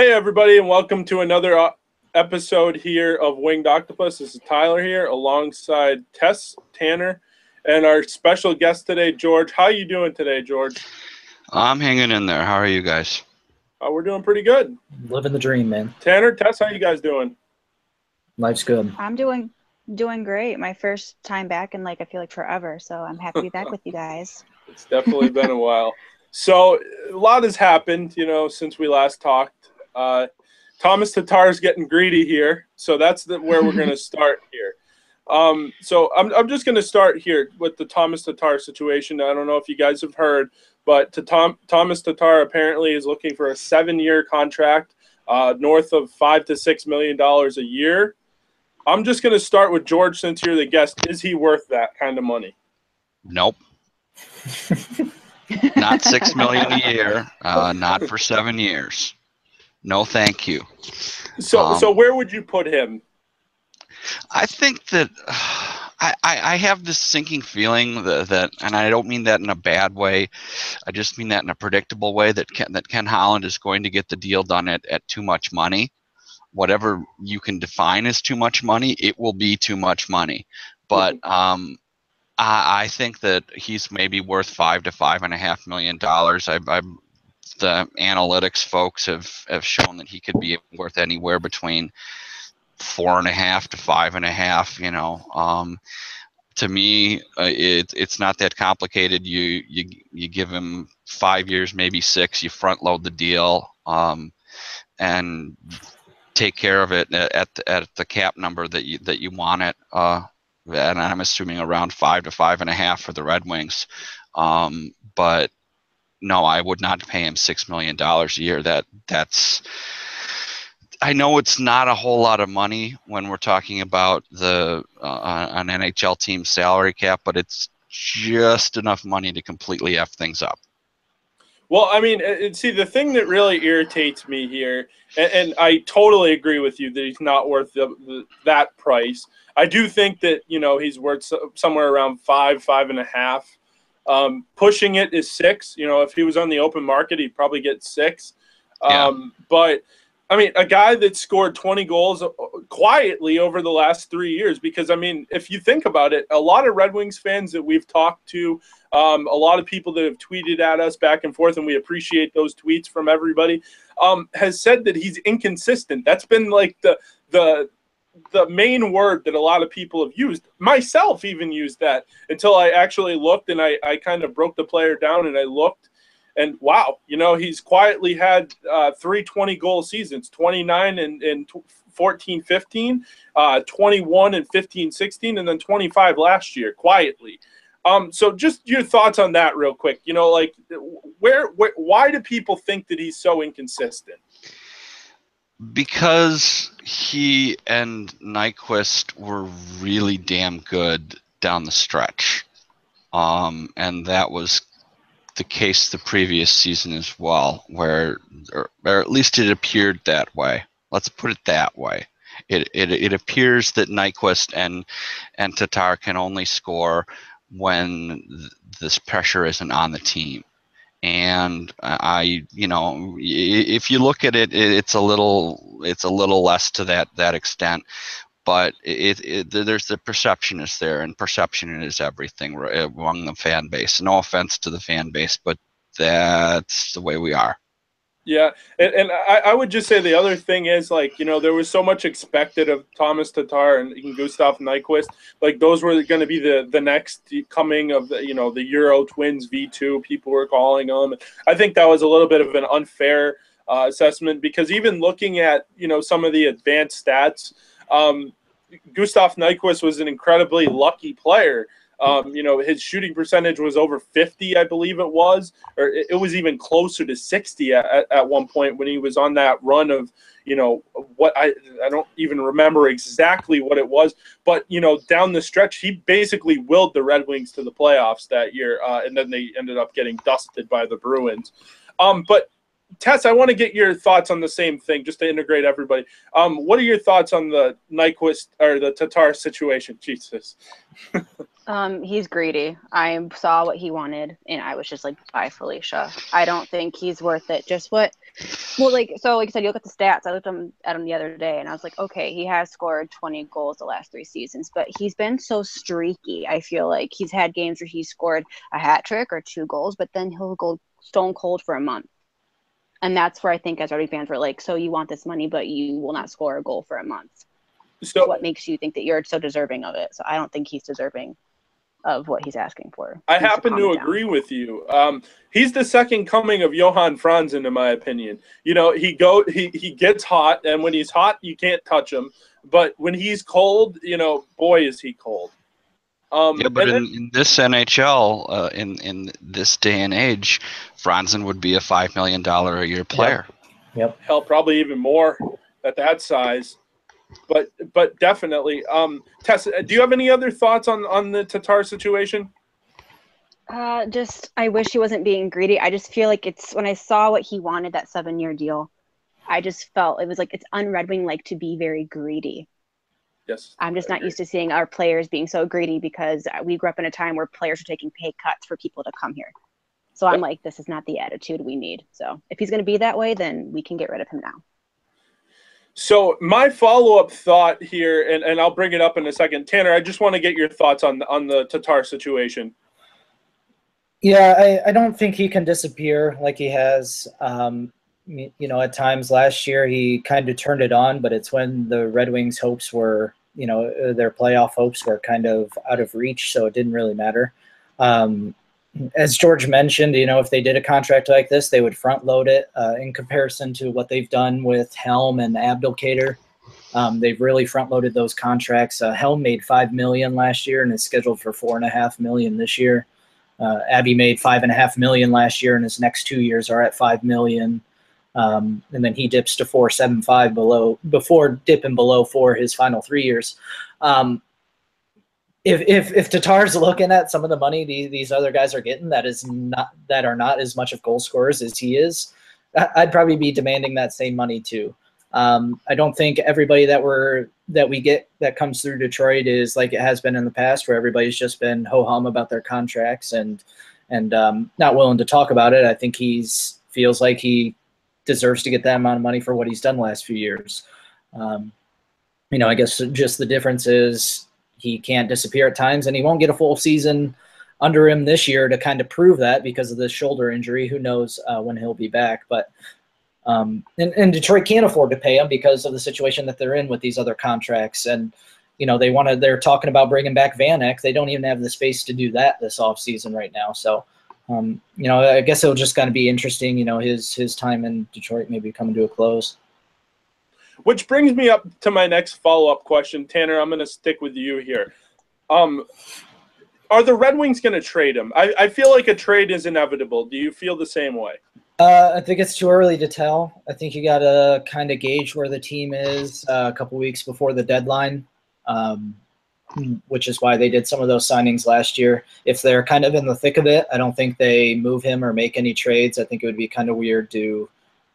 Hey, everybody, and welcome to another uh, episode here of Winged Octopus. This is Tyler here alongside Tess Tanner and our special guest today, George. How you doing today, George? I'm hanging in there. How are you guys? Uh, we're doing pretty good. Living the dream, man. Tanner, Tess, how you guys doing? Life's good. I'm doing doing great. My first time back in like I feel like forever, so I'm happy to be back with you guys. It's definitely been a while. So a lot has happened, you know, since we last talked. Uh, Thomas Tatar's getting greedy here, so that's the, where we're going to start here. Um, so I'm, I'm just going to start here with the Thomas Tatar situation. I don't know if you guys have heard, but to Tom, Thomas Tatar apparently is looking for a seven-year contract, uh, north of five to six million dollars a year. I'm just going to start with George since you're the guest. Is he worth that kind of money? Nope. not six million a year. Uh, not for seven years. No, thank you. So, um, so where would you put him? I think that uh, I, I have this sinking feeling that, that, and I don't mean that in a bad way. I just mean that in a predictable way that Ken, that Ken Holland is going to get the deal done at, at too much money. Whatever you can define as too much money, it will be too much money. But mm-hmm. um, I, I think that he's maybe worth five to five and a half million dollars. I, I the analytics folks have, have shown that he could be worth anywhere between four and a half to five and a half. You know, um, to me, uh, it, it's not that complicated. You you you give him five years, maybe six. You front load the deal, um, and take care of it at at the cap number that you that you want it. Uh, and I'm assuming around five to five and a half for the Red Wings. Um, but no, I would not pay him six million dollars a year. That that's I know it's not a whole lot of money when we're talking about the uh, an NHL team salary cap, but it's just enough money to completely f things up. Well, I mean, see, the thing that really irritates me here, and, and I totally agree with you that he's not worth the, the, that price. I do think that you know he's worth somewhere around five, five and a half. Um, pushing it is six. You know, if he was on the open market, he'd probably get six. Um, yeah. But I mean, a guy that scored 20 goals quietly over the last three years. Because I mean, if you think about it, a lot of Red Wings fans that we've talked to, um, a lot of people that have tweeted at us back and forth, and we appreciate those tweets from everybody, um, has said that he's inconsistent. That's been like the the the main word that a lot of people have used. Myself even used that until I actually looked and I, I kind of broke the player down and I looked and wow, you know, he's quietly had uh, three 20 goal seasons 29 and, and 14 15, uh, 21 and 15 16, and then 25 last year quietly. Um, so just your thoughts on that real quick. You know, like where, where why do people think that he's so inconsistent? Because he and Nyquist were really damn good down the stretch. Um, and that was the case the previous season as well, where, or, or, at least it appeared that way. Let's put it that way. It, it, it appears that Nyquist and, and Tatar can only score when th- this pressure isn't on the team and I, you know, if you look at it, it's a little, it's a little less to that that extent, but it, it there's the perception is there, and perception is everything among the fan base. No offense to the fan base, but that's the way we are. Yeah, and, and I, I, would just say the other thing is like you know there was so much expected of Thomas Tatar and, Gustav Nyquist. Like those were going to be the the next coming of the you know the Euro Twins V two. People were calling them. I think that was a little bit of an unfair uh, assessment because even looking at you know some of the advanced stats, um, Gustav Nyquist was an incredibly lucky player. Um, you know, his shooting percentage was over 50, I believe it was, or it, was even closer to 60 at, at one point when he was on that run of, you know, what I I don't even remember exactly what it was, but you know, down the stretch, he basically willed the Red Wings to the playoffs that year, uh, and then they ended up getting dusted by the Bruins. Um, but Tess, I want to get your thoughts on the same thing, just to integrate everybody. Um, what are your thoughts on the Nyquist or the Tatar situation? Jesus. Um, he's greedy. I saw what he wanted, and I was just like, "Bye, Felicia." I don't think he's worth it. Just what? Well, like so, like I said, you look at the stats. I looked him, at him the other day, and I was like, "Okay, he has scored 20 goals the last three seasons, but he's been so streaky. I feel like he's had games where he scored a hat trick or two goals, but then he'll go stone cold for a month." And that's where I think as Rugby fans were like, "So you want this money, but you will not score a goal for a month." So what makes you think that you're so deserving of it? So I don't think he's deserving of what he's asking for. I happen to calm down. agree with you. Um, he's the second coming of Johan Franzen, in my opinion. You know, he go he he gets hot, and when he's hot, you can't touch him. But when he's cold, you know, boy, is he cold. Um, Yeah, but and in, in this NHL, uh, in in this day and age, Franzen would be a five million dollar a year player. Yep. Hell, probably even more at that size. But but definitely, um, Tessa, do you have any other thoughts on on the Tatar situation? Uh, just I wish he wasn't being greedy. I just feel like it's when I saw what he wanted that seven year deal, I just felt it was like it's un Red Wing like to be very greedy. Yes, I'm just not used to seeing our players being so greedy because we grew up in a time where players are taking pay cuts for people to come here. So I'm Yep. like, this is not the attitude we need. So if he's going to be that way, then we can get rid of him now. So my follow-up thought here, and, and I'll bring it up in a second. Tanner, I just want to get your thoughts on on the Tatar situation. Yeah, I, I don't think he can disappear like he has. Um, you know, at times last year he kind of turned it on, but it's when the Red Wings' hopes were, you know, uh, their playoff hopes were kind of out of reach, so it didn't really matter. Um, as George mentioned, you know, if they did a contract like this, they would front load it uh, in comparison to what they've done with Helm and Abdelkader. Um, they've really front loaded those contracts. Uh, Helm made five million last year and is scheduled for four and a half million this year. Uh, Abby made five and a half million last year, and his next two years are at five million. Um, and then he dips to four seven five below before dipping below four his final three years. Um, if if if Tatar's looking at some of the money these, these other guys are getting, that is not that are not as much of goal scorers as he is, I'd probably be demanding that same money too. Um, I don't think everybody that we're that we get that comes through Detroit is like it has been in the past, where everybody's just been ho hum about their contracts and and um, not willing to talk about it. I think he's feels like he deserves to get that amount of money for what he's done the last few years. Um, you know, I guess just the difference is he can't disappear at times, and he won't get a full season under him this year to kind of prove that because of the shoulder injury. Who knows uh, when he'll be back? But um, and, and Detroit can't afford to pay him because of the situation that they're in with these other contracts. And you know they want to. They're talking about bringing back Vanek. They don't even have the space to do that this offseason right now. So. Um, you know, I guess it'll just kind of be interesting. You know, his his time in Detroit maybe coming to a close. Which brings me up to my next follow-up question, Tanner. I'm going to stick with you here. Um, are the Red Wings going to trade him? I, I feel like a trade is inevitable. Do you feel the same way? Uh, I think it's too early to tell. I think you got to kind of gauge where the team is uh, a couple weeks before the deadline, um, which is why they did some of those signings last year. If they're kind of in the thick of it, I don't think they move him or make any trades. I think it would be kind of weird to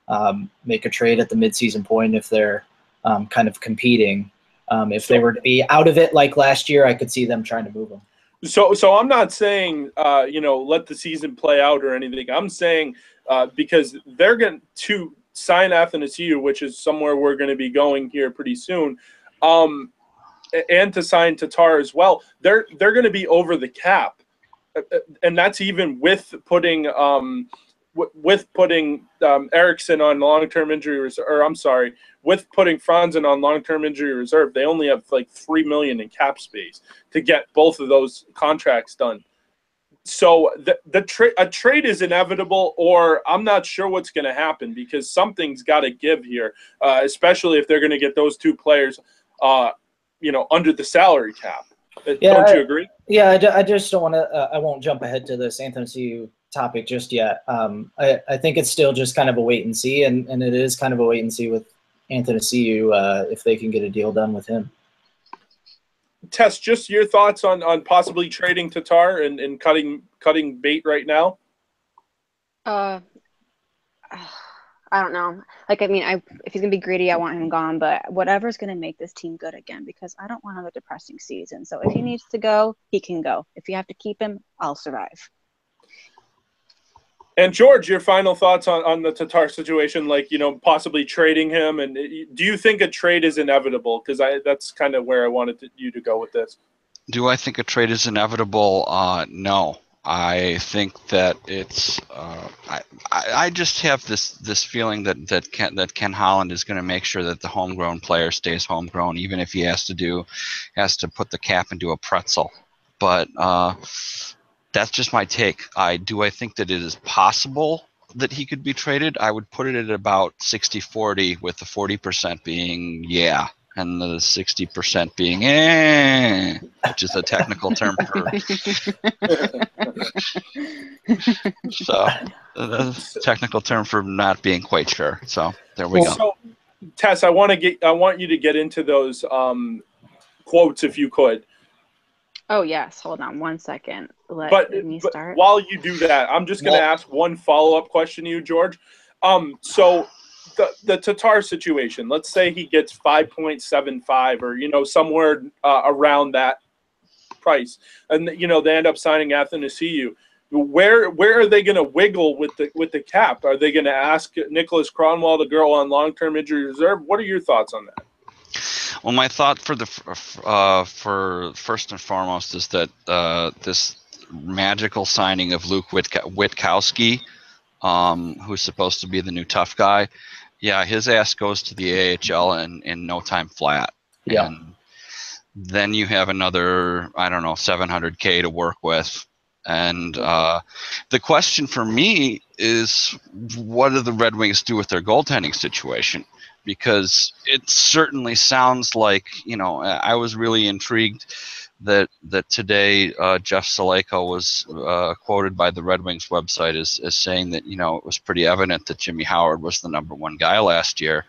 um, make a trade at the midseason point if they're um, kind of competing. Um, if they were to be out of it like last year, I could see them trying to move them. So, so I'm not saying, uh, you know, let the season play out or anything. I'm saying uh, because they're going to sign Athanasiou, which is somewhere we're going to be going here pretty soon, um, and to sign Tatar as well. They're they're going to be over the cap, Uh, uh, and that's even with putting um, w- with putting um, Ericsson on long-term injury reserve. Or I'm sorry, with putting Franzen on long-term injury reserve. They only have like three million in cap space to get both of those contracts done. So the the trade a trade is inevitable, or I'm not sure what's going to happen because something's got to give here, uh, especially if they're going to get those two players, uh, you know, under the salary cap. Uh, Yeah, Don't you I- agree? Yeah, I, d- I just don't want to. Uh, I won't jump ahead to this Athanasiou topic just yet. Um, I, I think it's still just kind of a wait and see, and, and it is kind of a wait and see with Athanasiou uh, if they can get a deal done with him. Tess, just your thoughts on on possibly trading Tatar and, and cutting cutting bait right now. Uh, I don't know. Like, I mean, I if he's gonna be greedy, I want him gone. But whatever's gonna make this team good again, because I don't want another depressing season. So if he needs to go, he can go. If you have to keep him, I'll survive. And George, your final thoughts on, on the Tatar situation, like you know, possibly trading him, and do you think a trade is inevitable? Because I that's kind of where I wanted to, you to go with this. Do I think a trade is inevitable? Uh, no. I think that it's. Uh, I, I just have this this feeling that that Ken, that Ken Holland is going to make sure that the homegrown player stays homegrown, even if he has to do has to put the cap into a pretzel. But uh, that's just my take. I do. I think that it is possible that he could be traded. I would put it at about 60-40, with the forty percent being yeah and the 60% being eh, which is a technical term for so the technical term for not being quite sure so there we go so tess i want to get i want you to get into those um, quotes if you could oh yes hold on one second let but, me but start while you do that i'm just going to ask one follow-up question to you george um, so the, the Tatar situation, let's say he gets 5.75 or, you know, somewhere uh, around that price. And, you know, they end up signing Athanasiou. Where where are they going to wiggle with the with the cap? Are they going to ask Niklas Kronwall to go on long term injury reserve? What are your thoughts on that? Well, my thought for the uh, for first and foremost is that uh, this magical signing of Luke Witkowski, um, who's supposed to be the new tough guy, yeah, his ass goes to the AHL in, in no time flat. Yeah. And then you have another, I don't know, 700K to work with. And uh, the question for me is what do the Red Wings do with their goaltending situation? Because it certainly sounds like, you know, I was really intrigued that that today uh, Jeff Salajko was uh, quoted by the Red Wings website as, as saying that you know it was pretty evident that Jimmy Howard was the number one guy last year,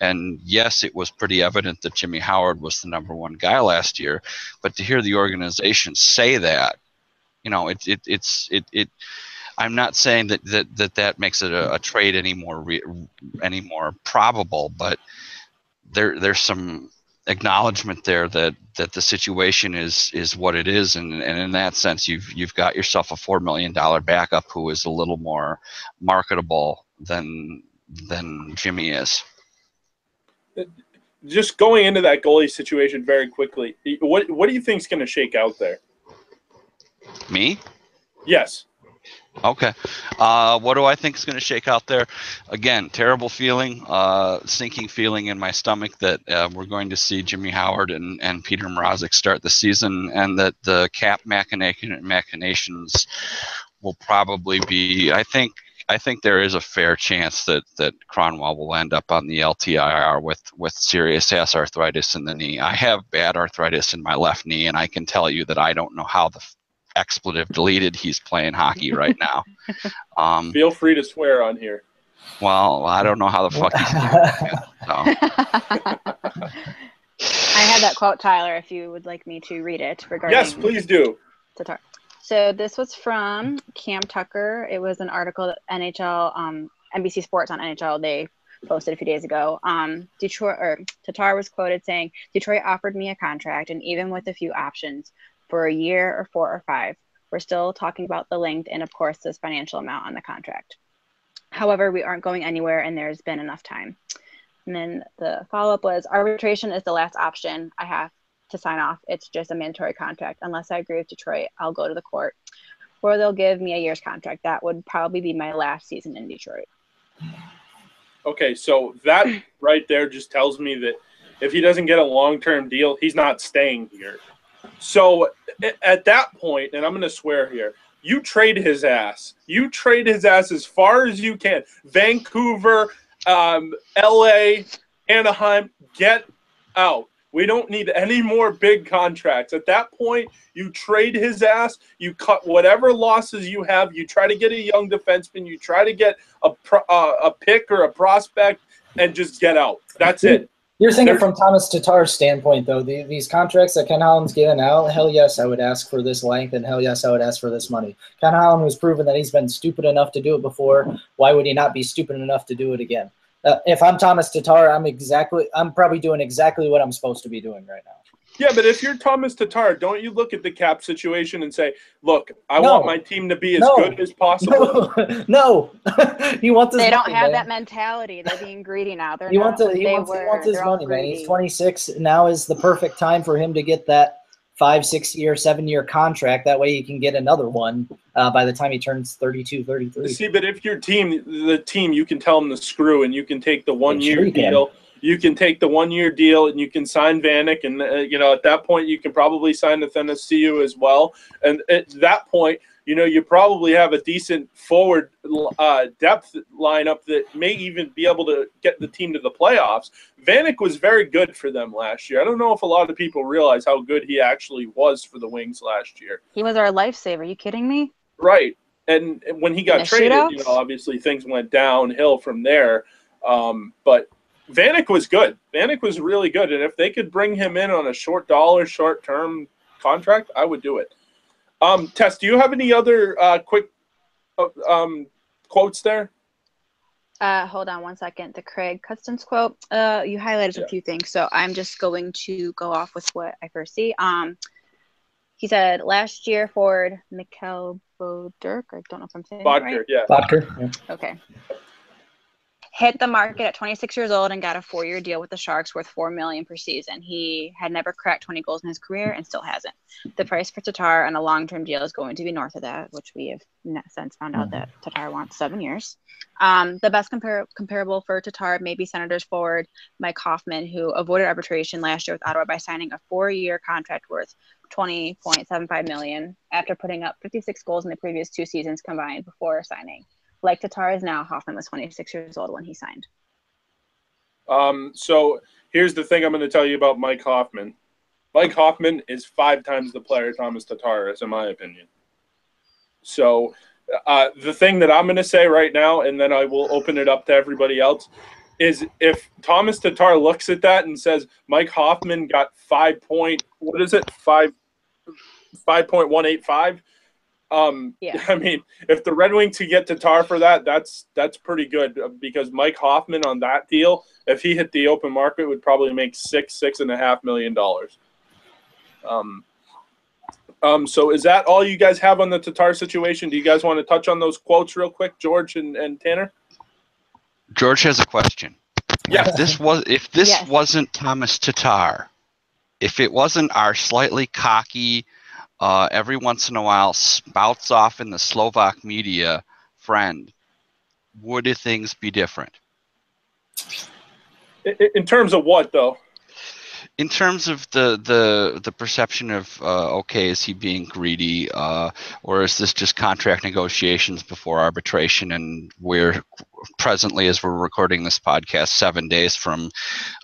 and yes, it was pretty evident that Jimmy Howard was the number one guy last year, but to hear the organization say that, you know, it, it it's it it. I'm not saying that that that, that makes it a, a trade any more re, any more probable, but there there's some acknowledgement there that that the situation is is what it is and, and in that sense you've you've got yourself a four million dollar backup who is a little more marketable than than Jimmy is. Just going into that goalie situation very quickly, what what do you think is going to shake out there? Me? Yes. Okay. Uh, what do I think is going to shake out there? Again, terrible feeling, uh, sinking feeling in my stomach that uh, we're going to see Jimmy Howard and, and Peter Mrazek start the season, and that the cap machinations will probably be. I think. I think there is a fair chance that that Kronwall will end up on the LTIR with with serious ass arthritis in the knee. I have bad arthritis in my left knee, and I can tell you that I don't know how the expletive deleted. He's playing hockey right now. Um, Feel free to swear on here. Well, I don't know how the fuck he's doing so. I had that quote, Tyler, if you would like me to read it regarding. Yes, please do. Tatar. So this was from Cam Tucker. It was an article that NHL, um, NBC Sports on NHL, they posted a few days ago. Um, Detroit or Tatar was quoted saying, "Detroit offered me a contract, and even with a few options, for a year or four or five. We're still talking about the length and, of course, this financial amount on the contract. However, we aren't going anywhere and there's been enough time. And then the follow up was arbitration is the last option I have to sign off. It's just a mandatory contract. Unless I agree with Detroit, I'll go to the court or they'll give me a year's contract. That would probably be my last season in Detroit. Okay, so that right there just tells me that if he doesn't get a long term deal, he's not staying here. So at that point, and I'm going to swear here, you trade his ass. You trade his ass as far as you can. Vancouver, um, LA, Anaheim, get out. We don't need any more big contracts. At that point, you trade his ass, you cut whatever losses you have, you try to get a young defenseman, you try to get a pro, uh, a pick or a prospect, and just get out. That's it. You're thinking from Thomas Tatar's standpoint, though. The, these contracts that Ken Holland's given out, hell yes, I would ask for this length, and hell yes, I would ask for this money. Ken Holland was proven that he's been stupid enough to do it before. Why would he not be stupid enough to do it again? Uh, if I'm Thomas Tatar, I'm exactly, I'm probably doing exactly what I'm supposed to be doing right now. Yeah, but if you're Thomas Tatar, don't you look at the cap situation and say, "Look, I no. want my team to be as no. good as possible." No, no. he wants. They don't money, have man. that mentality. They're being greedy now. They're he not, wants. A, he, wants, were, he wants his money, man. He's 26. Now is the perfect time for him to get that five, six year, seven year contract. That way he can get another one uh, by the time he turns 32, 33. See, but if your team, the team, you can tell them to screw and you can take the one year sure deal. You can take the one year deal and you can sign Vanek, and uh, you know at that point you can probably sign Athanasiou as well. And at that point, you know you probably have a decent forward uh, depth lineup that may even be able to get the team to the playoffs. Vanek was very good for them last year. I don't know if a lot of people realize how good he actually was for the Wings last year. He was our lifesaver. Are you kidding me? Right. And when he got traded, you know, obviously things went downhill from there. Um, but Vanek was good. Vanek was really good, and if they could bring him in on a short dollar, short term contract, I would do it. Um, Tess, do you have any other uh, quick uh, um, quotes there? Uh, hold on one second. The Craig Custance quote. Uh, you highlighted yeah. a few things, so I'm just going to go off with what I first see. Um, he said last year Ford Mikkel Bodirk. I don't know if I'm saying Boedker, right. Yeah. Boedker. Yeah. Okay hit the market at 26 years old and got a four-year deal with the Sharks worth four million per season. He had never cracked 20 goals in his career and still hasn't. The price for Tatar on a long-term deal is going to be north of that, which we have since found out that Tatar wants seven years. Um, the best compar- comparable for Tatar may be Senators forward Mike Hoffman, who avoided arbitration last year with Ottawa by signing a four-year contract worth 20.75 million after putting up 56 goals in the previous two seasons combined before signing like Tatar is now, Hoffman was 26 years old when he signed. Um, so here's the thing I'm going to tell you about Mike Hoffman. Mike Hoffman is five times the player Thomas Tatar is, in my opinion. So uh, the thing that I'm going to say right now, and then I will open it up to everybody else, is if Thomas Tatar looks at that and says Mike Hoffman got five point, what is it, five, five point one eight five um, yeah. I mean, if the Red Wings could get Tatar for that, that's that's pretty good uh, because Mike Hoffman on that deal, if he hit the open market, would probably make six six and a half million dollars. Um, um, so is that all you guys have on the Tatar situation? Do you guys want to touch on those quotes real quick, George and, and Tanner? George has a question. Yeah. If this was if this yes. wasn't Thomas Tatar, if it wasn't our slightly cocky uh, every once in a while spouts off in the Slovak media friend, would things be different? In terms of what, though? In terms of the the the perception of uh, okay, is he being greedy, uh, or is this just contract negotiations before arbitration? And we're presently, as we're recording this podcast, seven days from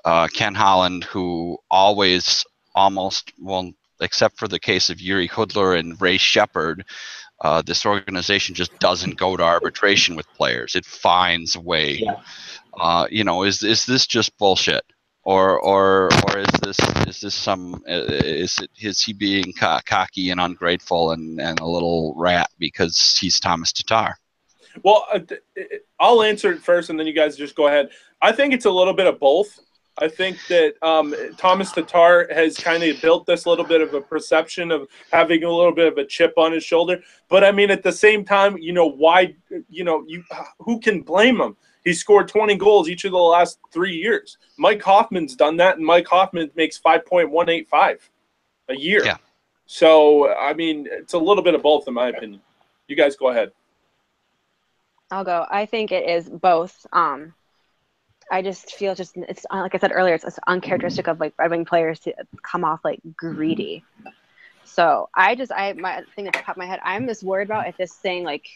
uh, Ken Holland, who always almost well except for the case of Jiri Hudler and Ray Sheppard, uh, this organization just doesn't go to arbitration with players. It finds a way. Yeah. Uh, you know, is is this just bullshit, or or or is this is this some uh, is it is he being cocky and ungrateful and and a little rat because he's Thomas Tatar? Well, uh, I'll answer it first, and then you guys just go ahead. I think it's a little bit of both. I think that um, Thomas Tatar has kind of built this little bit of a perception of having a little bit of a chip on his shoulder. But I mean, at the same time, you know, why, you know, you who can blame him? He scored 20 goals each of the last three years. Mike Hoffman's done that, and Mike Hoffman makes 5.185 a year. Yeah. So, I mean, it's a little bit of both, in my opinion. You guys go ahead. I'll go. I think it is both. Um, I just feel just it's uh, like I said earlier, it's, it's uncharacteristic of like Red Wing players to come off like greedy. So I just I my thing that popped my head. I'm just worried about if this thing like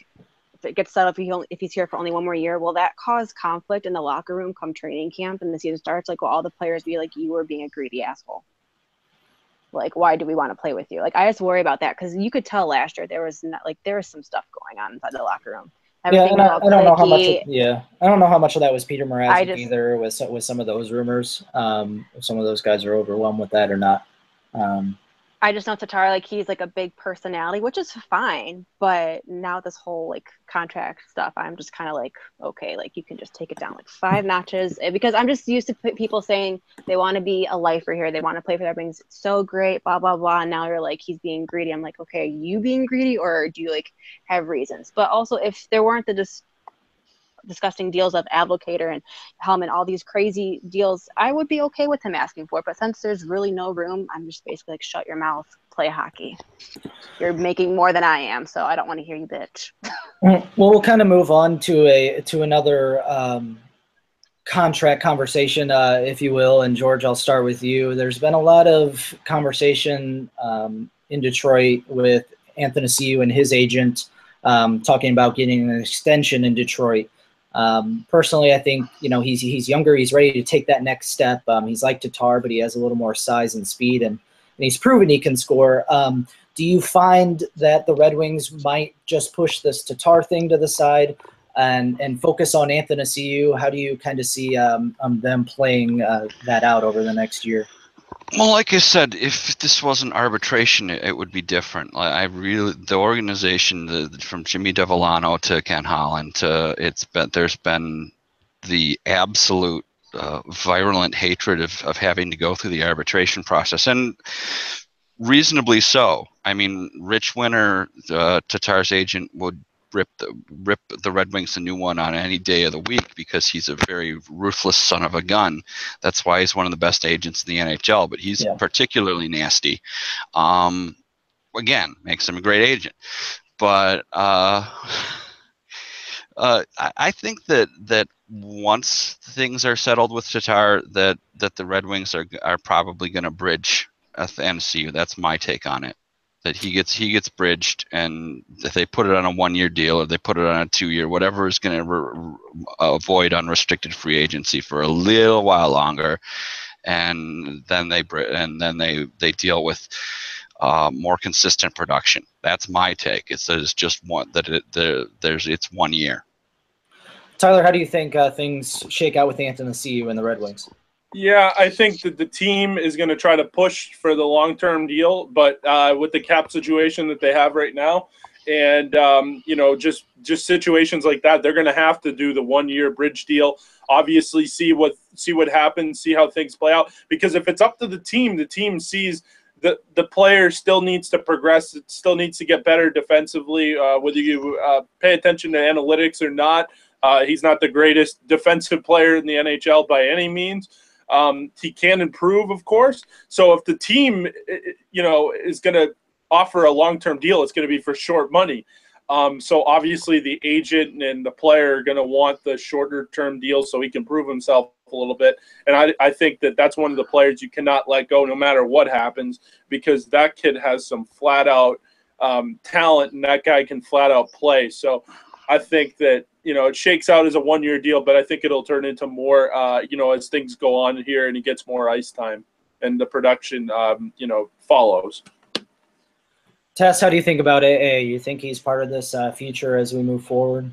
if it gets settled if he only, if he's here for only one more year, will that cause conflict in the locker room come training camp and the season starts? Like, will all the players be like, "You were being a greedy asshole"? Like, why do we want to play with you? Like, I just worry about that because you could tell last year there was not like there was some stuff going on inside the locker room. Everything yeah, I, I, don't know how much. Of, yeah, I don't know how much of that was Peter Mrazek just, either. With with some of those rumors, um, if some of those guys are overwhelmed with that or not. Um, I just know Tatar like he's like a big personality, which is fine. But now this whole like contract stuff, I'm just kind of like, okay, like you can just take it down like five notches eh, because I'm just used to people saying they want to be a lifer here, they want to play for their wings. so great, blah blah blah. And now you're like he's being greedy. I'm like, okay, are you being greedy or do you like have reasons? But also, if there weren't the just disgusting deals of Abdelkader and Hellman, all these crazy deals, I would be okay with him asking for it. But since there's really no room, I'm just basically like, shut your mouth, play hockey. You're making more than I am, so I don't want to hear you bitch. well, we'll kind of move on to a to another um, contract conversation, uh, if you will. And George, I'll start with you. There's been a lot of conversation um, in Detroit with Anthony Athanasiou and his agent um, talking about getting an extension in Detroit. Um, personally, I think you know he's he's younger. He's ready to take that next step. Um, he's like Tatar, but he has a little more size and speed, and and he's proven he can score. Um, do you find that the Red Wings might just push this Tatar thing to the side and and focus on Athanasiou? How do you kind of see um, um, them playing uh, that out over the next year? Well, like I said, if this wasn't arbitration, it, it would be different. I really, the organization, the, from Jimmy Devellano to Ken Holland, to it's been there's been the absolute uh, virulent hatred of, of having to go through the arbitration process, and reasonably so. I mean, Rich Winter, uh, Tatar's agent, would rip the rip the Red Wings a new one on any day of the week because he's a very ruthless son of a gun. That's why he's one of the best agents in the NHL. But he's yeah. particularly nasty. Um, again, makes him a great agent. But uh, uh, I, I think that that once things are settled with Tatar, that that the Red Wings are are probably going to bridge Athanasiou. That's my take on it that he gets he gets bridged, and if they put it on a one year deal or they put it on a two year, whatever is going to re- avoid unrestricted free agency for a little while longer, and then they and then they they deal with. Uh, more consistent production. That's my take. It's it's just one that it, the, there's it's one year. Tyler, how do you think uh, things shake out with anthony Athanasiou and the Red Wings? Yeah, I think that the team is going to try to push for the long-term deal, but uh, with the cap situation that they have right now, and um, you know, just just situations like that, they're going to have to do the one-year bridge deal. Obviously, see what see what happens, see how things play out. Because if it's up to the team, the team sees the the player still needs to progress. It still needs to get better defensively. Uh, whether you uh, pay attention to analytics or not, uh, he's not the greatest defensive player in the NHL by any means. Um, he can improve, of course. So if the team, you know, is going to offer a long-term deal, it's going to be for short money. Um, so obviously the agent and the player are going to want the shorter-term deal so he can prove himself a little bit. And I, I think that that's one of the players you cannot let go no matter what happens because that kid has some flat-out um, talent and that guy can flat-out play. So I think that you know, it shakes out as a one year deal, but I think it'll turn into more, uh, you know, as things go on here and he gets more ice time and the production, um, you know, follows. Tess, how do you think about AA? You think he's part of this uh, future as we move forward?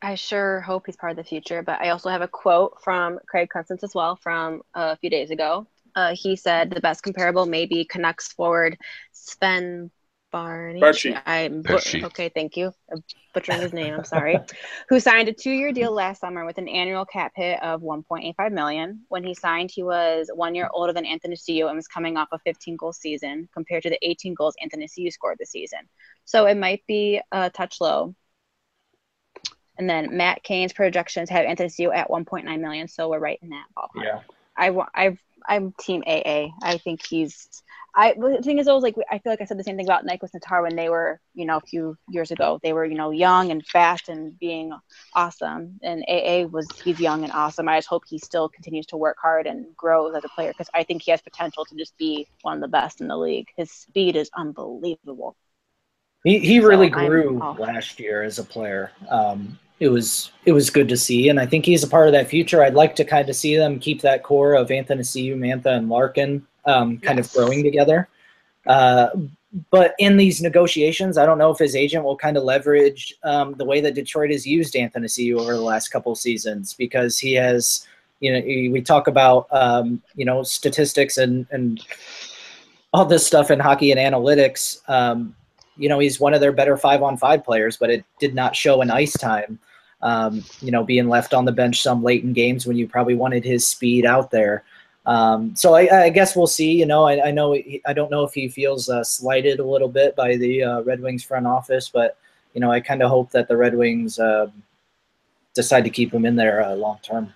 I sure hope he's part of the future, but I also have a quote from Craig Custance as well from a few days ago. Uh, he said the best comparable may be Canucks forward Sven Barney. Barchi. I'm okay. Thank you. I'm butchering his name. I'm sorry. who signed a two-year deal last summer with an annual cap hit of 1.85 million. When he signed, he was one year older than Athanasiou and was coming off a 15-goal season compared to the 18 goals Athanasiou scored this season. So it might be a touch low. And then Matt Cane's projections have Athanasiou at 1.9 million, so we're right in that ballpark. Yeah. I want. I've. I'm team AA. I think he's I the thing is, always like I feel like I said the same thing about Niklas Tatar when they were, you know, a few years ago. They were, you know, young and fast and being awesome. And AA was he's young and awesome. I just hope he still continues to work hard and grows as a player because I think he has potential to just be one of the best in the league. His speed is unbelievable. He he really So grew last year as a player. Um, it was it was good to see, and I think he's a part of that future. I'd like to kind of see them keep that core of Athanasiou, Mantha, and Larkin um, kind Yes. of growing together. Uh, but in these negotiations, I don't know if his agent will kind of leverage um, the way that Detroit has used Athanasiou over the last couple seasons because he has, you know, we talk about um, you know statistics and and all this stuff in hockey and analytics. Um, you know, he's one of their better five on five players, but it did not show in ice time. Um, you know, being left on the bench some late in games when you probably wanted his speed out there. Um, so I, I guess we'll see. You know, I, I know he, I don't know if he feels uh, slighted a little bit by the uh, Red Wings front office, but you know, I kind of hope that the Red Wings uh, decide to keep him in there uh, long term.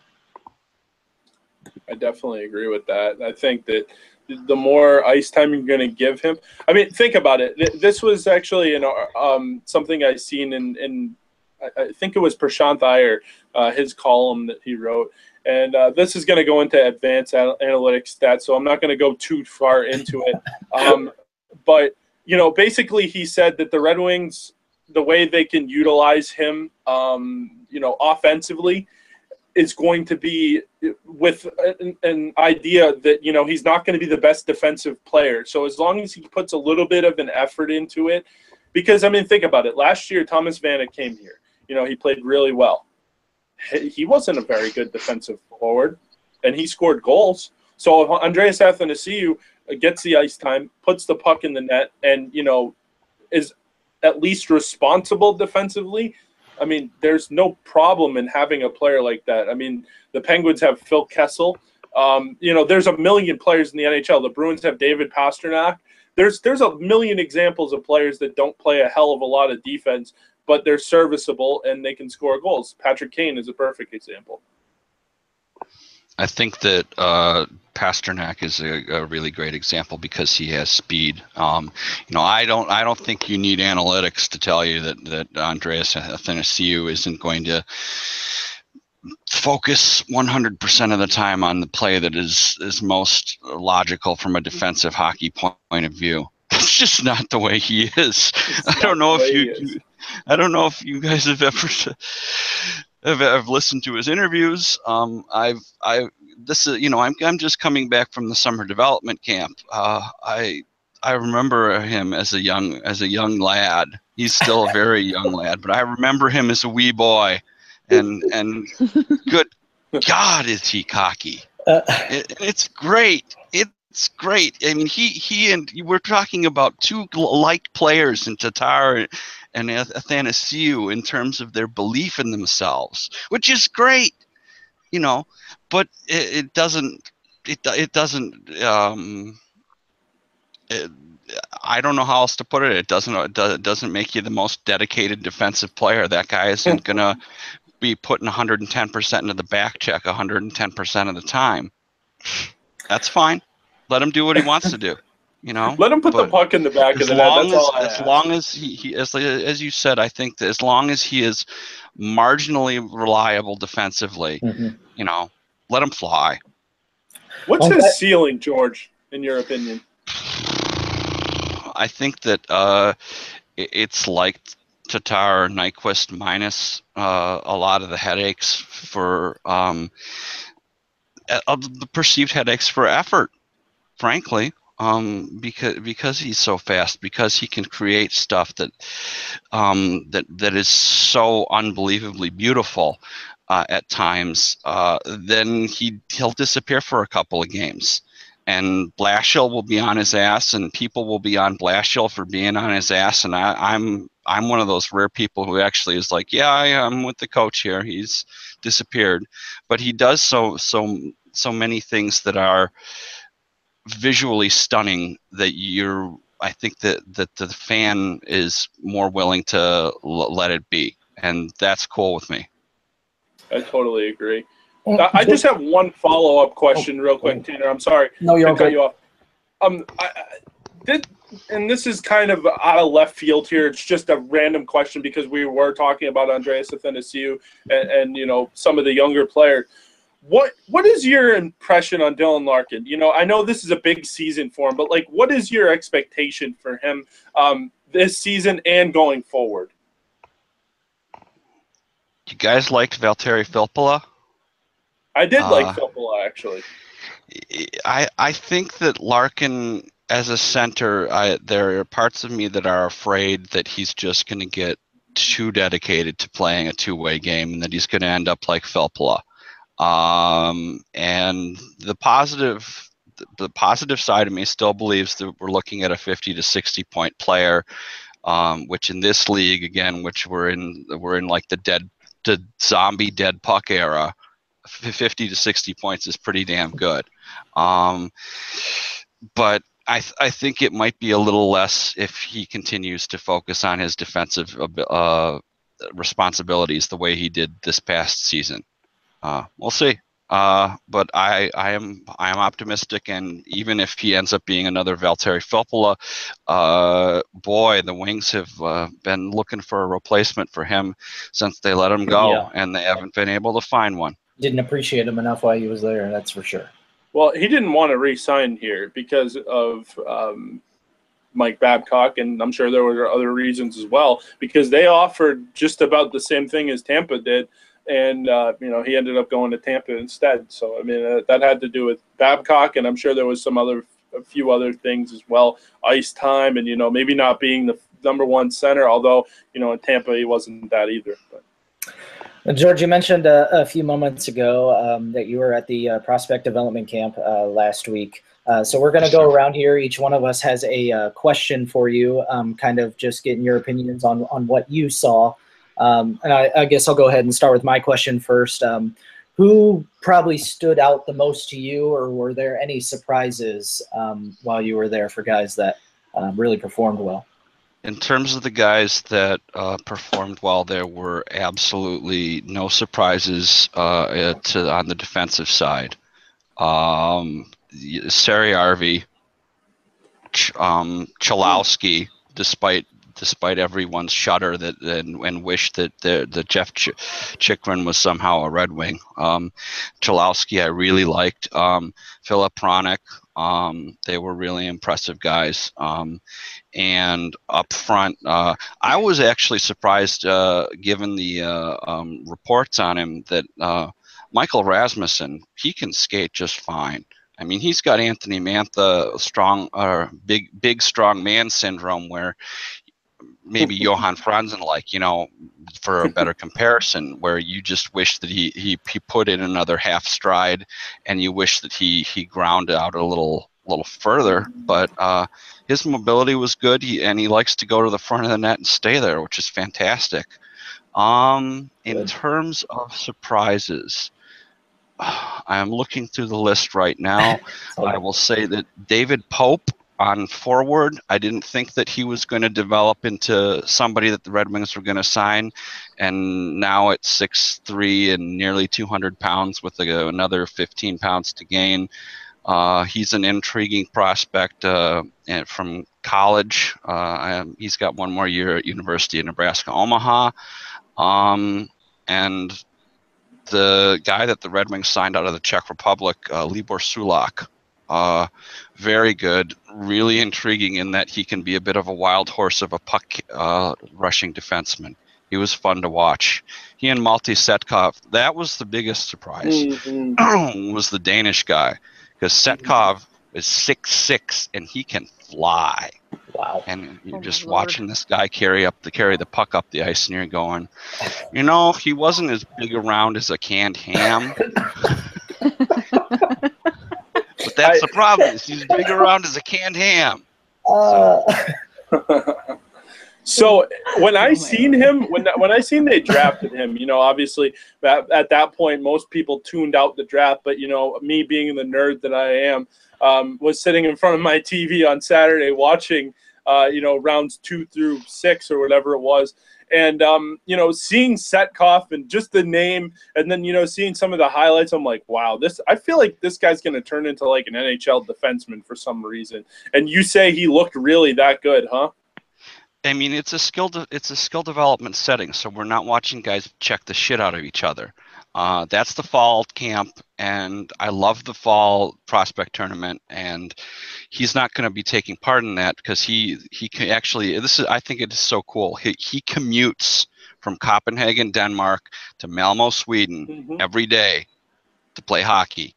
I definitely agree with that. I think that the more ice time you're going to give him, I mean, think about it. This was actually an, um, something I seen in, in I- think it was Prashanth Iyer, uh, his column that he wrote. And uh, this is going to go into advanced anal- analytics stats, so I'm not going to go too far into it. Um, but you know, basically, he said that the Red Wings, the way they can utilize him, um, you know, offensively, is going to be with an, an idea that you know he's not going to be the best defensive player. So as long as he puts a little bit of an effort into it, because I mean, think about it. Last year, Thomas Vanek came here. You know, he played really well. He wasn't a very good defensive forward, and he scored goals. So if Andreas Athanasiou gets the ice time, puts the puck in the net, and you know, is at least responsible defensively. I mean, there's no problem in having a player like that. I mean, the Penguins have Phil Kessel. Um, you know, there's a million players in the NHL. The Bruins have David Pastrnak. There's there's a million examples of players that don't play a hell of a lot of defense, but they're serviceable and they can score goals. Patrick Kane is a perfect example. I think that uh, Pastrnak is a, a really great example because he has speed. Um, you know, I don't, I don't think you need analytics to tell you that that Andreas Athanasiou isn't going to focus 100% of the time on the play that is is most logical from a defensive hockey point of view. That's just not the way he is. I don't know if you, I don't know if you guys have ever have, have listened to his interviews. Um, I've I this is you know I'm I'm just coming back from the summer development camp. Uh, I I remember him as a young as a young lad. He's still a very young lad, but I remember him as a wee boy, and and good God is he cocky. Uh, It, it's great. It's great. I mean, he he and we're talking about two like players in Tatar and Athanasiou in terms of their belief in themselves, which is great, you know. But it, it doesn't. It it doesn't. Um, it, I don't know how else to put it. It doesn't. It do- it doesn't make you the most dedicated defensive player. That guy isn't gonna be putting 110% into the back check 110% of the time. That's fine. Let him do what he wants to do. You know. Let him put the puck in the back of as the net. long That's as, all I as ask. long as he, he as, as you said, I think that as long as he is marginally reliable defensively, mhm. you know, let him fly. What's Well, his ceiling, George? In your opinion? I think that uh, i- it's like Tatar or Nyquist minus uh, a lot of the headaches for um, uh, of the perceived headaches for effort, frankly. Um, because because he's so fast, because he can create stuff that um, that that is so unbelievably beautiful uh, at times, uh, then he he'll disappear for a couple of games and Blashill will be on his ass, and people will be on Blashill for being on his ass. And I, I'm I'm one of those rare people who actually is like, yeah, I, I'm with the coach here. He's disappeared, but he does so so so many things that are visually stunning that you're. I think that that the fan is more willing to l- let it be, and that's cool with me. I totally agree. I I just have one follow up question, real quick, Tanner. I'm sorry. no, you're to cut okay. you off. Um, I, I, this, and this is kind of out of left field here. It's just a random question because we were talking about Andreas Athanasiou and, and you know some of the younger players. What what is your impression on Dylan Larkin? You know, I know this is a big season for him, but like, what is your expectation for him? Um, this season and going forward. You guys liked Valtteri Filppula? I did like Uh, Filppula actually. I I think that Larkin as a center, I there are parts of me that are afraid that he's just going to get too dedicated to playing a two-way game and that he's going to end up like Filppula. Um, and the positive the positive side of me still believes that we're looking at a 50 to 60 point player, um, which in this league again, which we're in we're in like the dead the zombie dead puck era. 50 to 60 points is pretty damn good. Um, but I, th- I think it might be a little less if he continues to focus on his defensive uh, responsibilities the way he did this past season. Uh, we'll see. Uh, but I, I am I am optimistic, and even if he ends up being another Valtteri Filppula, uh, boy, the Wings have uh, been looking for a replacement for him since they let him go, Yeah. and they haven't been able to find one. Didn't appreciate him enough while he was there. That's for sure. Well, he didn't want to re-sign here because of um, Mike Babcock, and I'm sure there were other reasons as well. Because they offered just about the same thing as Tampa did, and uh, you know he ended up going to Tampa instead. So I mean uh, that had to do with Babcock, and I'm sure there was some other a few other things as well, ice time, and you know maybe not being the number one center. Although you know in Tampa he wasn't that either. But. Uh, George, you mentioned uh, a few moments ago um, that you were at the uh, prospect development camp uh, last week. Uh, so we're going to go around here. Each one of us has a uh, question for you, um, kind of just getting your opinions on on what you saw. Um, and I, I guess I'll go ahead and start with my question first. Um, who probably stood out the most to you, or were there any surprises um, while you were there for guys that um, really performed well? In terms of the guys that uh, performed well, there were absolutely no surprises uh, to, on the defensive side. Um, Saarijarvi, Ch- um, Cholowski, despite despite everyone's shudder that and, and wish that the, the Jeff Ch- Chychrun was somehow a Red Wing. Um, Cholowski, I really liked. Um, Filip Hronek, um, they were really impressive guys. Um, and up front, uh, I was actually surprised, uh, given the uh, um, reports on him, that uh, Michael Rasmussen he can skate just fine. I mean, he's got Anthony Mantha strong, or big, big, strong man syndrome, where maybe Johan Franzen like, you know, for a better comparison, where you just wish that he, he he put in another half stride, and you wish that he he ground out a little little further. But uh, his mobility was good, he, and he likes to go to the front of the net and stay there, which is fantastic. Um, in Good. terms of surprises, I am looking through the list right now. I will say that David Pope on forward, I didn't think that he was going to develop into somebody that the Red Wings were going to sign. And now at 6'3 and nearly 200 pounds with a, another 15 pounds to gain, uh, he's an intriguing prospect uh, and from college. Uh, he's got one more year at University of Nebraska Omaha. Um, and the guy that the Red Wings signed out of the Czech Republic, uh, Libor Sulak, uh, very good, really intriguing in that he can be a bit of a wild horse of a puck uh, rushing defenseman. He was fun to watch. He and Malte Setkov, that was the biggest surprise, Mhm. was the Danish guy. Because Setkov is six six and he can fly. Wow. And you're Oh just Lord. watching this guy carry up the carry the puck up the ice, and you're going, you know, he wasn't as big around as a canned ham. but that's the problem. Is he's big around as a canned ham. Uh, So when Oh I my seen him, when when I seen they drafted him, you know, obviously at, at that point most people tuned out the draft, but you know, me being the nerd that I am, um, was sitting in front of my TV on Saturday watching, uh, you know, rounds two through six or whatever it was, and um, you know, seeing Setkov and just the name, and then you know, seeing some of the highlights, I'm like, wow, this. I feel like this guy's gonna turn into like an NHL defenseman for some reason. And you say he looked really that good, huh? I mean, it's a skill. De- it's a skill development setting, so we're not watching guys check the shit out of each other. Uh, that's the fall camp, and I love the fall prospect tournament. And he's not going to be taking part in that because he he can actually. This is I think it is so cool. He he commutes from Copenhagen, Denmark, to Malmo, Sweden, Mhm. every day to play hockey.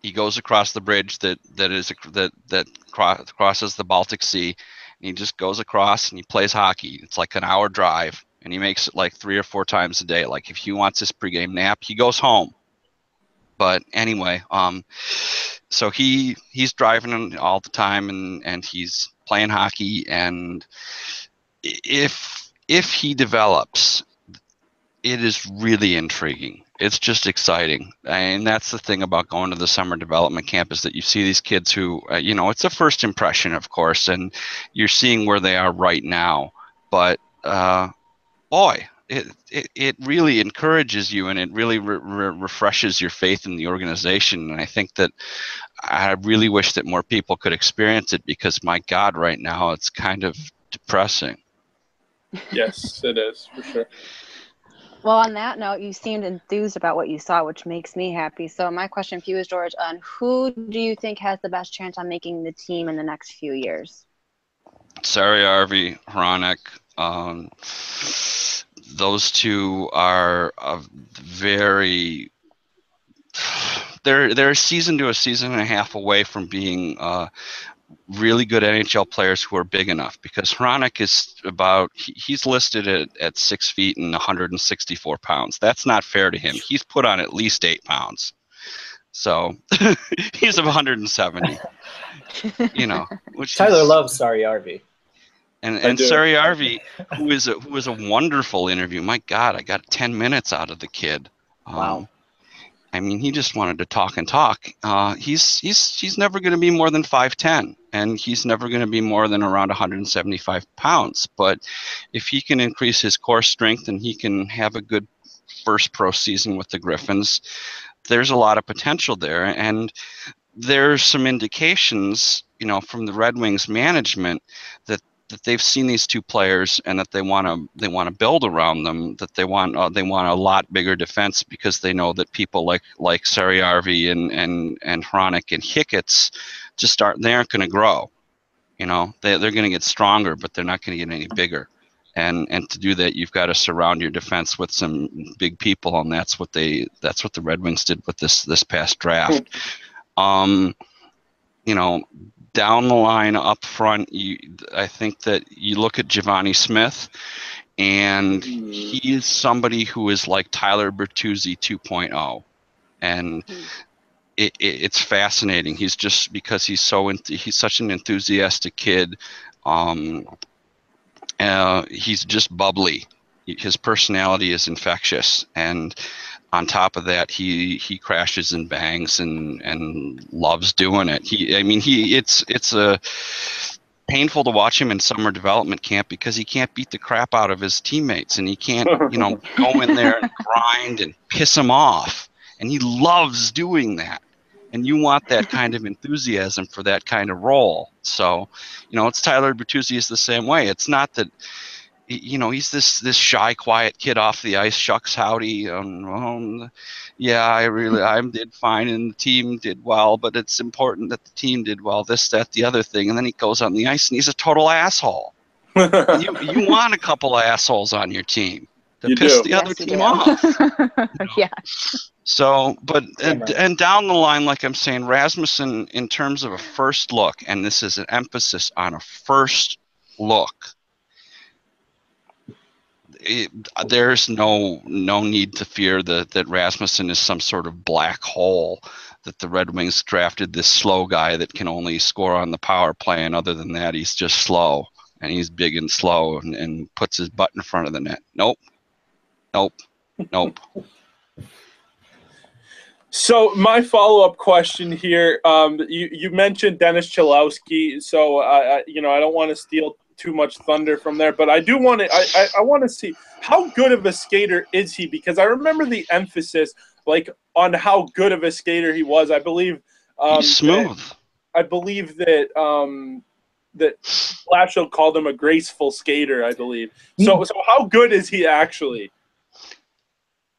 He goes across the bridge that that is that that cro- crosses the Baltic Sea. And he just goes across and he plays hockey. It's like an hour drive, and he makes it like three or four times a day. Like if he wants his pregame nap, he goes home. But anyway, um, so he he's driving all the time, and and he's playing hockey. And if if he develops, it is really intriguing. It's just exciting, and that's the thing about going to the summer development camp is that you see these kids who, uh, you know, it's a first impression, of course, and you're seeing where they are right now. But uh, boy, it, it it really encourages you, and it really re- re- refreshes your faith in the organization. And I think that I really wish that more people could experience it because, my God, right now it's kind of depressing. Yes, it is for sure. Well, on that note, you seemed enthused about what you saw, which makes me happy. So, my question for you is, George, on who do you think has the best chance on making the team in the next few years? Sari Arvi, Hronek, um, those two are a very they're they're a season to a season and a half away from being uh, really good NHL players who are big enough because Hronek is about he, he's listed at, at six feet and 164 pounds. That's not fair to him. He's put on at least eight pounds. So he's of 170. You know, which Tyler is, loves Saarijarvi. And I and. Saarijarvi, who is a who is a wonderful interview. My God, I got 10 minutes out of the kid. Um, Wow. I mean, he just wanted to talk and talk. Uh, he's he's he's never going to be more than 5'10, and he's never going to be more than around 175 pounds. But if he can increase his core strength and he can have a good first pro season with the Griffins, there's a lot of potential there. And there's some indications, you know, from the Red Wings management that that they've seen these two players and that they want to they want to build around them that they want uh, they want a lot bigger defense because they know that people like like Saarijarvi and and and Hronek and Hicketts just start they aren't going to grow you know? They, they're going to get stronger but they're not going to get any bigger. And and to do that you've got to surround your defense with some big people and that's what they that's what the Red Wings did with this this past draft. Um you know down the line up front you i think that you look at givani smith and he is somebody who is like tyler bertuzzi 2.0 and Hmm. it, it, it's fascinating. He's just because he's so enth- he's such an enthusiastic kid um uh, he's just bubbly. His personality is infectious. And on top of that he he crashes and bangs and and loves doing it. He i mean he it's it's a painful to watch him in summer development camp because he can't beat the crap out of his teammates and he can't you know go in there and grind and piss them off. And he loves doing that. And you want that kind of enthusiasm for that kind of role. So you know it's tyler bertuzzi is the same way. It's not that you know he's this this shy quiet kid off the ice shucks howdy um, um, yeah i really i did fine and the team did well but it's important that the team did well this that the other thing and then he goes on the ice and he's a total asshole you, you want a couple of assholes on your team to You piss do. the other Yes, you team do. off yeah. so, but and, and down the line, like I'm saying, Rasmussen, in terms of a first look, and this is an emphasis on a first look. It, there's no no need to fear that that Rasmussen is some sort of black hole. That the Red Wings drafted this slow guy that can only score on the power play, and other than that, he's just slow and he's big and slow and, and puts his butt in front of the net. Nope, nope, nope. So my follow-up question here, um, you you mentioned Dennis Cholowski, so I, I you know I don't want to steal too much thunder from there, but I do want to I, I, I want to see how good of a skater is he because I remember the emphasis like on how good of a skater he was. I believe um, he's smooth. I believe that um, that Blashill called him a graceful skater. I believe. So so how good is he actually?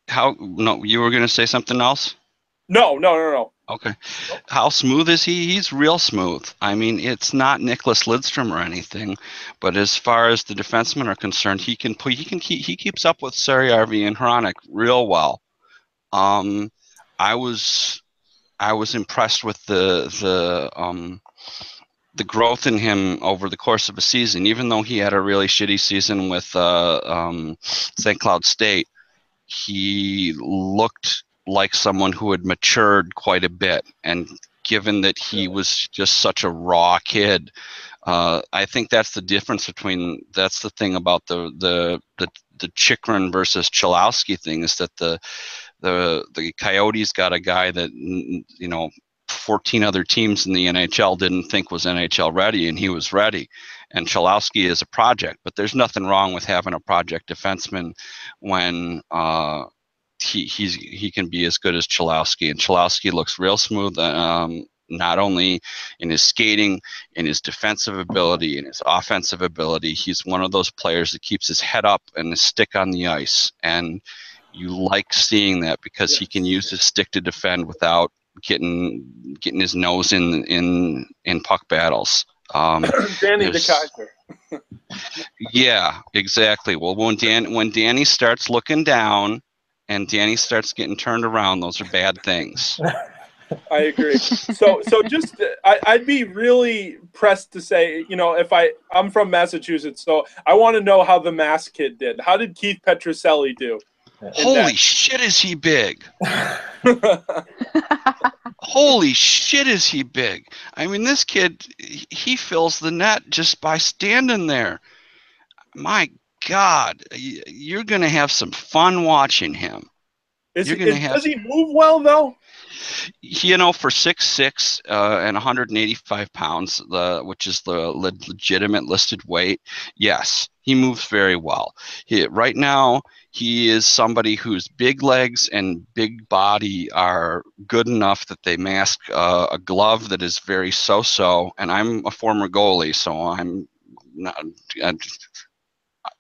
how? No, you were going to say something else. No, no, no, no. Okay. How smooth is he? He's real smooth. I mean, it's not Nicklas Lidstrom or anything, but as far as the defensemen are concerned, he can he can he, he keeps up with Saarijarvi and Hronek real well. Um, I was I was impressed with the the um the growth in him over the course of a season, even though he had a really shitty season with uh, um, St. Cloud State. He looked like someone who had matured quite a bit. And given that he was just such a raw kid, uh, I think that's the difference between that's the thing about the the the, the Chychrun versus Cholowski thing is that the the the Coyotes got a guy that you know 14 other teams in the NHL didn't think was NHL ready, and he was ready. And Cholowski is a project, but there's nothing wrong with having a project defenseman when uh, he he's he can be as good as Cholowski, and Cholowski looks real smooth. Um, not only in his skating, in his defensive ability, in his offensive ability, he's one of those players that keeps his head up and his stick on the ice. And you like seeing that because he can use his stick to defend without getting getting his nose in in in puck battles. Um, Danny DeKeyser. yeah, exactly. Well, when Dan when Danny starts looking down and Danny starts getting turned around, those are bad things. I agree. So, so just I, would be really pressed to say, you know, if I I'm from Massachusetts, so I want to know how the Mass kid did. How did Keith Petruzzelli do? Holy that? shit, is he big? Holy shit, is he big? I mean, this kid, he fills the net just by standing there. My God, you're going to have some fun watching him. Is, he, is have, does he move well though? You know, for six six uh, and 185 pounds, the which is the legitimate listed weight, yes, he moves very well. He, right now, he is somebody whose big legs and big body are good enough that they mask uh, a glove that is very so-so. And I'm a former goalie, so I'm not. I,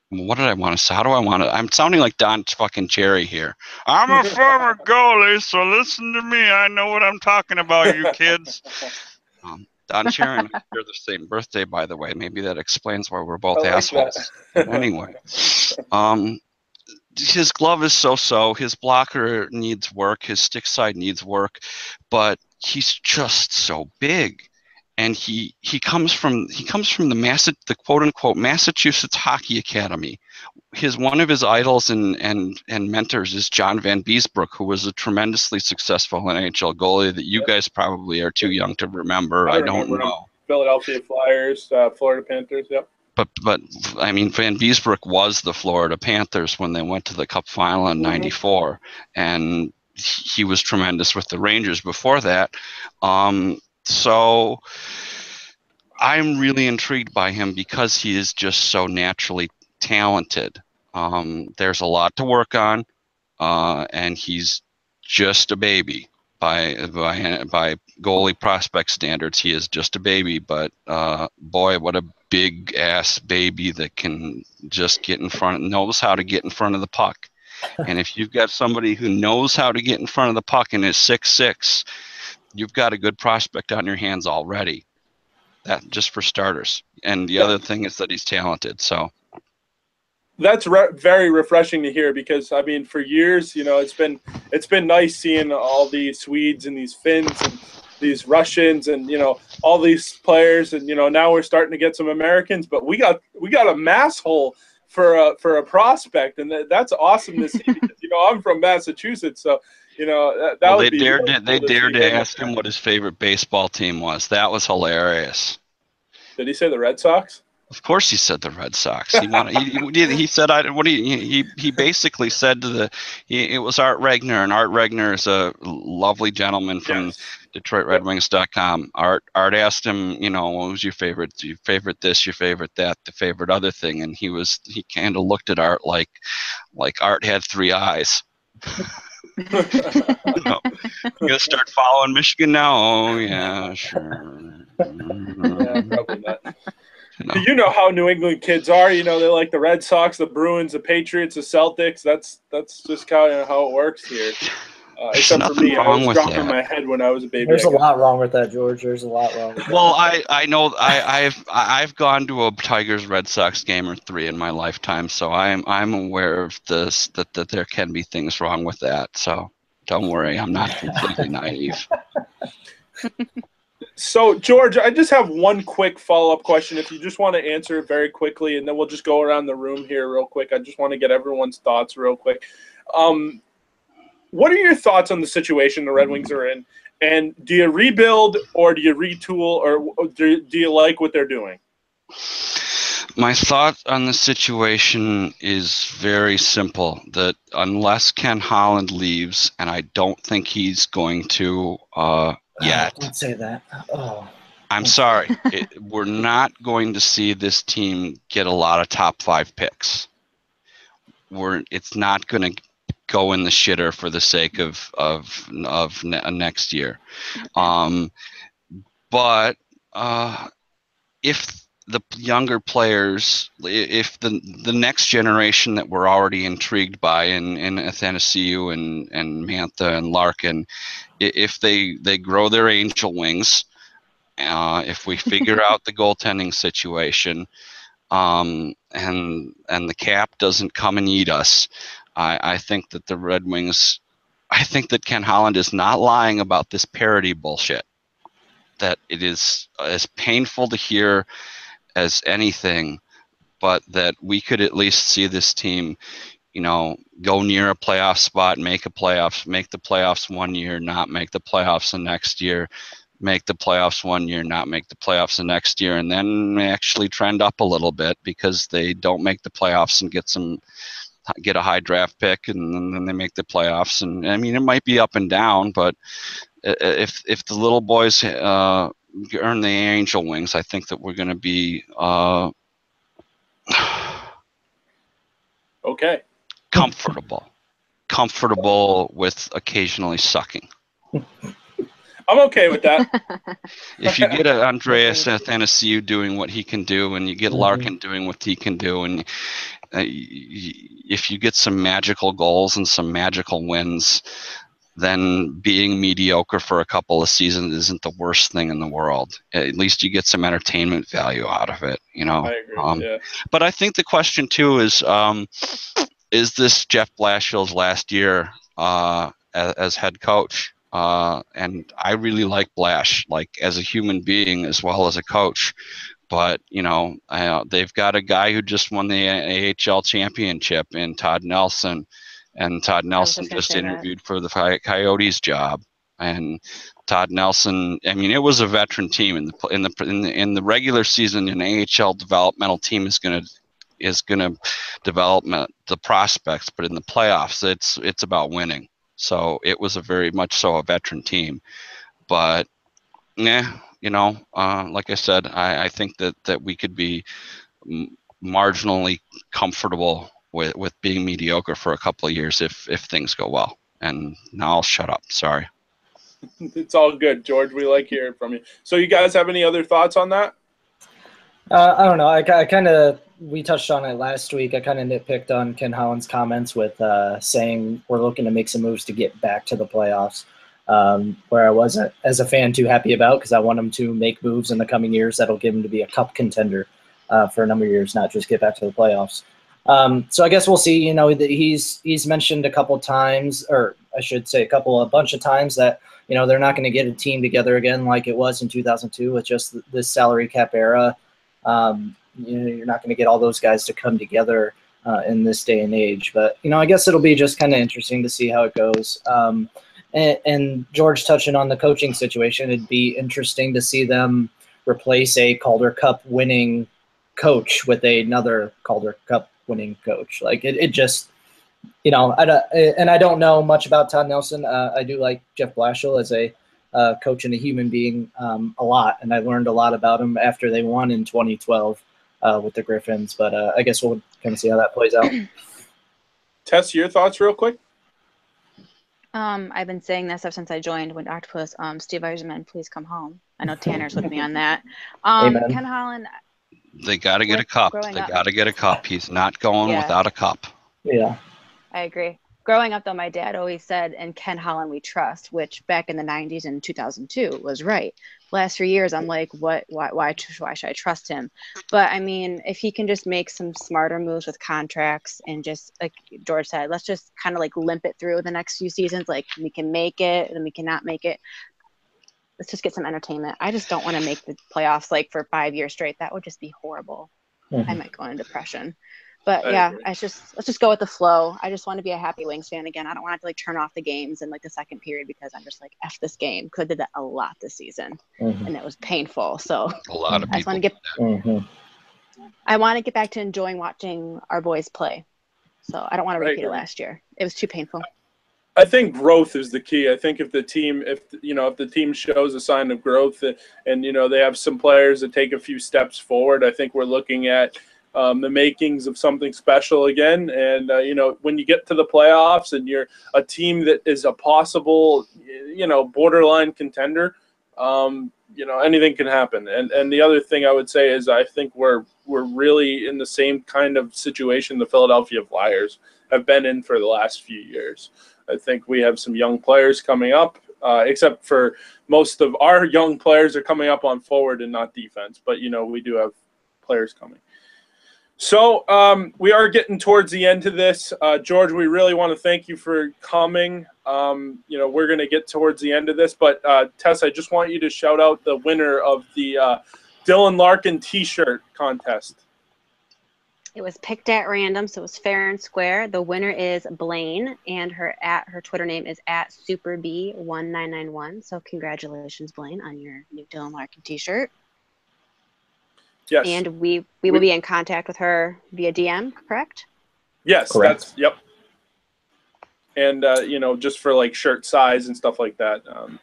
what did I want to say? How do I want to? I'm sounding like Don fucking Cherry here. I'm a former goalie, so listen to me. I know what I'm talking about, you kids. Um, Don Cherry and I share the same birthday, by the way. Maybe that explains why we're both like assholes. anyway, um, his glove is so-so. His blocker needs work. His stick side needs work, but he's just so big and he he comes from he comes from the Massa, the quote unquote Massachusetts Hockey Academy. His one of his idols and and and mentors is John Vanbiesbrouck, who was a tremendously successful NHL goalie that you guys probably are too young to remember. I, I don't know. Philadelphia Flyers, uh, Florida Panthers. Yep. But but I mean Van Vanbiesbrouck was the Florida Panthers when they went to the Cup final in '94, mm-hmm. and he was tremendous with the Rangers before that. Um, so I'm really intrigued by him because he is just so naturally talented. Um, there's a lot to work on, uh, and he's just a baby by by by goalie prospect standards. He is just a baby, but uh, boy, what a big ass baby that can just get in front, knows how to get in front of the puck. and if you've got somebody who knows how to get in front of the puck and is six six, you've got a good prospect on your hands already. That just for starters. And the yeah. other thing is that he's talented. So that's re- very refreshing to hear because I mean, for years, you know, it's been it's been nice seeing all these Swedes and these Finns and these Russians and you know all these players and you know now we're starting to get some Americans, but we got we got a mass hole for a for a prospect, and that, that's awesome to see because you know I'm from Massachusetts, so you know that, that well, they dared to, they dared to ask him what his favorite baseball team was. That was hilarious. Did he say the Red Sox? Of course, he said the Red Sox. He wanted. he, he, said, "I." What he he he basically said to the. He, it was Art Regner, and Art Regner is a lovely gentleman from yes. DetroitRedWings.com. Art Art asked him, you know, what was your favorite? Your favorite this? Your favorite that? The favorite other thing? And he was he kind of looked at Art like, like Art had three eyes. you know, you gonna start following Michigan now? Oh yeah, sure. yeah, probably not. You know? You know how New England kids are. You know they like the Red Sox, the Bruins, the Patriots, the Celtics. That's that's just kind of how it works here. Uh, There's except for nothing me, I wrong was with dropping that. my head when I was a baby. There's I a guess. lot wrong with that, George. There's a lot wrong with that. Well, I, I know I, I've I- I've gone to a Tigers Red Sox game or three in my lifetime, so I'm I'm aware of this that, that there can be things wrong with that. So don't worry, I'm not completely naive. So, George, I just have one quick follow up question. If you just want to answer it very quickly, and then we'll just go around the room here real quick. I just want to get everyone's thoughts real quick. Um, what are your thoughts on the situation the Red Wings are in? And do you rebuild or do you retool or do, do you like what they're doing? My thought on the situation is very simple. That unless Ken Holland leaves, and I don't think he's going to uh, yet. Don't say that. Oh, I'm sorry. It, we're not going to see this team get a lot of top five picks. We're it's not going to go in the shitter for the sake of of of ne- next year. Um, but uh, if the younger players, if the the next generation that we're already intrigued by in in Athanasiou and and Mantha and Larkin, if they they grow their angel wings, uh, if we figure out the goaltending situation, um, and and the cap doesn't come and eat us, I, I think that the Red Wings, I think that Ken Holland is not lying about this parity bullshit. That it is as painful to hear as anything, but that we could at least see this team, you know, go near a playoff spot, make a playoffs, make the playoffs one year, not make the playoffs the next year, make the playoffs one year, not make the playoffs the next year, and then actually trend up a little bit because they don't make the playoffs and get some get a high draft pick and then they make the playoffs and I mean it might be up and down but if if the little boys uh, earn the angel wings I think that we're going to be uh, Okay. comfortable comfortable with occasionally sucking I'm okay with that. if you get a Andreas Athanasiou doing what he can do, and you get. Larkin doing what he can do, and y- y- if you get some magical goals and some magical wins, then being mediocre for a couple of seasons isn't the worst thing in the world. At least you get some entertainment value out of it, you know. I agree. Um, yeah. But I think the question too is, um, is this Jeff Blashill's last year uh, as, as head coach? Uh, and I really like Blash, like as a human being as well as a coach. But you know, uh, they've got a guy who just won the AHL championship in Todd Nelson, and Todd Nelson just that. interviewed for the Coyotes job. And Todd Nelson, I mean, it was a veteran team in the in the in the, in the regular season. An AHL developmental team is going to is going to develop the prospects, but in the playoffs, it's it's about winning. So it was a very much so a veteran team, but yeah, you know, uh, like I said, I, I think that that we could be m- marginally comfortable with with being mediocre for a couple of years if if things go well. And now I'll shut up. Sorry. It's all good, George. We like hearing from you. So, you guys have any other thoughts on that? Uh, I don't know. I, I kind of we touched on it last week. I kind of nitpicked on Ken Holland's comments with uh, saying we're looking to make some moves to get back to the playoffs, um, where I wasn't as a fan too happy about because I want him to make moves in the coming years that'll give him to be a cup contender uh, for a number of years, not just get back to the playoffs. Um, so I guess we'll see. You know, he's he's mentioned a couple times, or I should say a couple, a bunch of times that you know they're not going to get a team together again like it was in 2002 with just this salary cap era. Um, you know, you're not going to get all those guys to come together uh, in this day and age. But you know, I guess it'll be just kind of interesting to see how it goes. Um, and, George touching on the coaching situation, it'd be interesting to see them replace a Calder Cup winning coach with another Calder Cup winning coach. Like it, it just, you know, I don't, and I don't know much about Todd Nelson. Uh, I do like Jeff Blashill as a uh, coach and a human being um, a lot, and I learned a lot about him after they won in 2012 uh, with the Griffins. But uh, I guess we'll kind of see how that plays out. Tess, your thoughts, real quick. Um, I've been saying this ever since I joined Winged Octopus. Um, Steve Yzerman, please come home. I know Tanner's with me on that. Um, Amen. Ken Holland, They got to get a cup. They got to get a cup. He's not going Yeah. without a cup. Yeah. I agree. Growing up, though, my dad always said, "And Ken Holland, we trust," which back in the '90s and 2002 was right. Last three years, I'm like, what? Why? Why? Why should I trust him? But I mean, if he can just make some smarter moves with contracts and just like George said, let's just kind of like limp it through the next few seasons. Like we can make it, and we cannot make it. Let's just get some entertainment. I just don't want to make the playoffs like for five years straight. That would just be horrible. I Mhm. might go into depression. But I yeah, agree. I just let's just go with the flow. I just want to be a happy Wings fan again. I don't want to, like turn off the games in like the second period because I'm just like f this game. Could did that a lot this season, Mhm. and it was painful. So A lot of I just want to get Mhm. I want to get back to enjoying watching our boys play. So I don't want to repeat it last year. It was too painful. I think growth is the key. I think if the team, if you know, if the team shows a sign of growth, and, and you know they have some players that take a few steps forward, I think we're looking at um, the makings of something special again. And uh, you know, when you get to the playoffs and you're a team that is a possible, you know, borderline contender, um, you know, anything can happen. And and the other thing I would say is I think we're we're really in the same kind of situation the Philadelphia Flyers have been in for the last few years. I think we have some young players coming up, uh, except for most of our young players are coming up on forward and not defense. But you know, we do have players coming. So um, we are getting towards the end of this, uh, George. We really want to thank you for coming. Um, you know, we're going to get towards the end of this, but uh, Tess, I just want you to shout out the winner of the uh, Dylan Larkin T-shirt contest. It was picked at random, so it was fair and square. The winner is Blaine, and her at her Twitter name is at superb1991. So congratulations, Blaine, on your new Dylan Larkin T-shirt. Yes. And we we will be in contact with her via DM, correct? Yes, Correct. that's yep. And uh, you know, just for like shirt size and stuff like that. Um,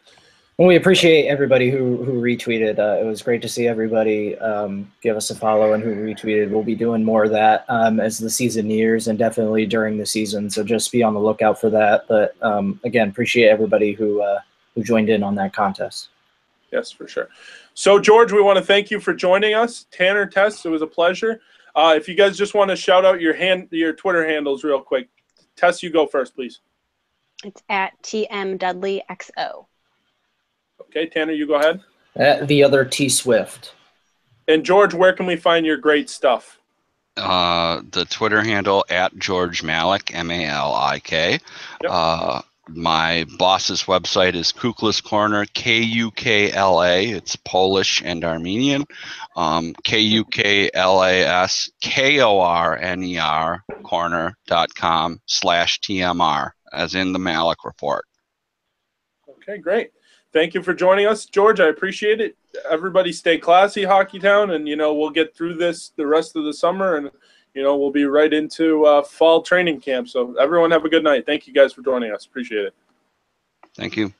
Well, we appreciate everybody who who retweeted. Uh, it was great to see everybody um, give us a follow and who retweeted. We'll be doing more of that um, as the season nears and definitely during the season. So just be on the lookout for that. But um, again, appreciate everybody who uh, who joined in on that contest. yes, for sure. So, George, we want to thank you for joining us. Tanner, Tess, it was a pleasure. Uh, if you guys just want to shout out your hand, your Twitter handles real quick. Tess, you go first, please. It's at TM Dudley XO. Okay, Tanner, you go ahead. At the other T Swift. And George, where can we find your great stuff? Uh, the Twitter handle at George Malik, M A L I K. Yep. Uh, my boss's website is Kuklas Korner, K U K L A. It's Polish and Armenian. Um, K U K L A S K O R N E R corner.com slash TMR, as in the Malik report. Okay, great. Thank you for joining us, George. I appreciate it. Everybody stay classy, Hockey Town, and you know we'll get through this the rest of the summer, and you know we'll be right into uh, fall training camp. So everyone have a good night. Thank you guys for joining us. Appreciate it. Thank you.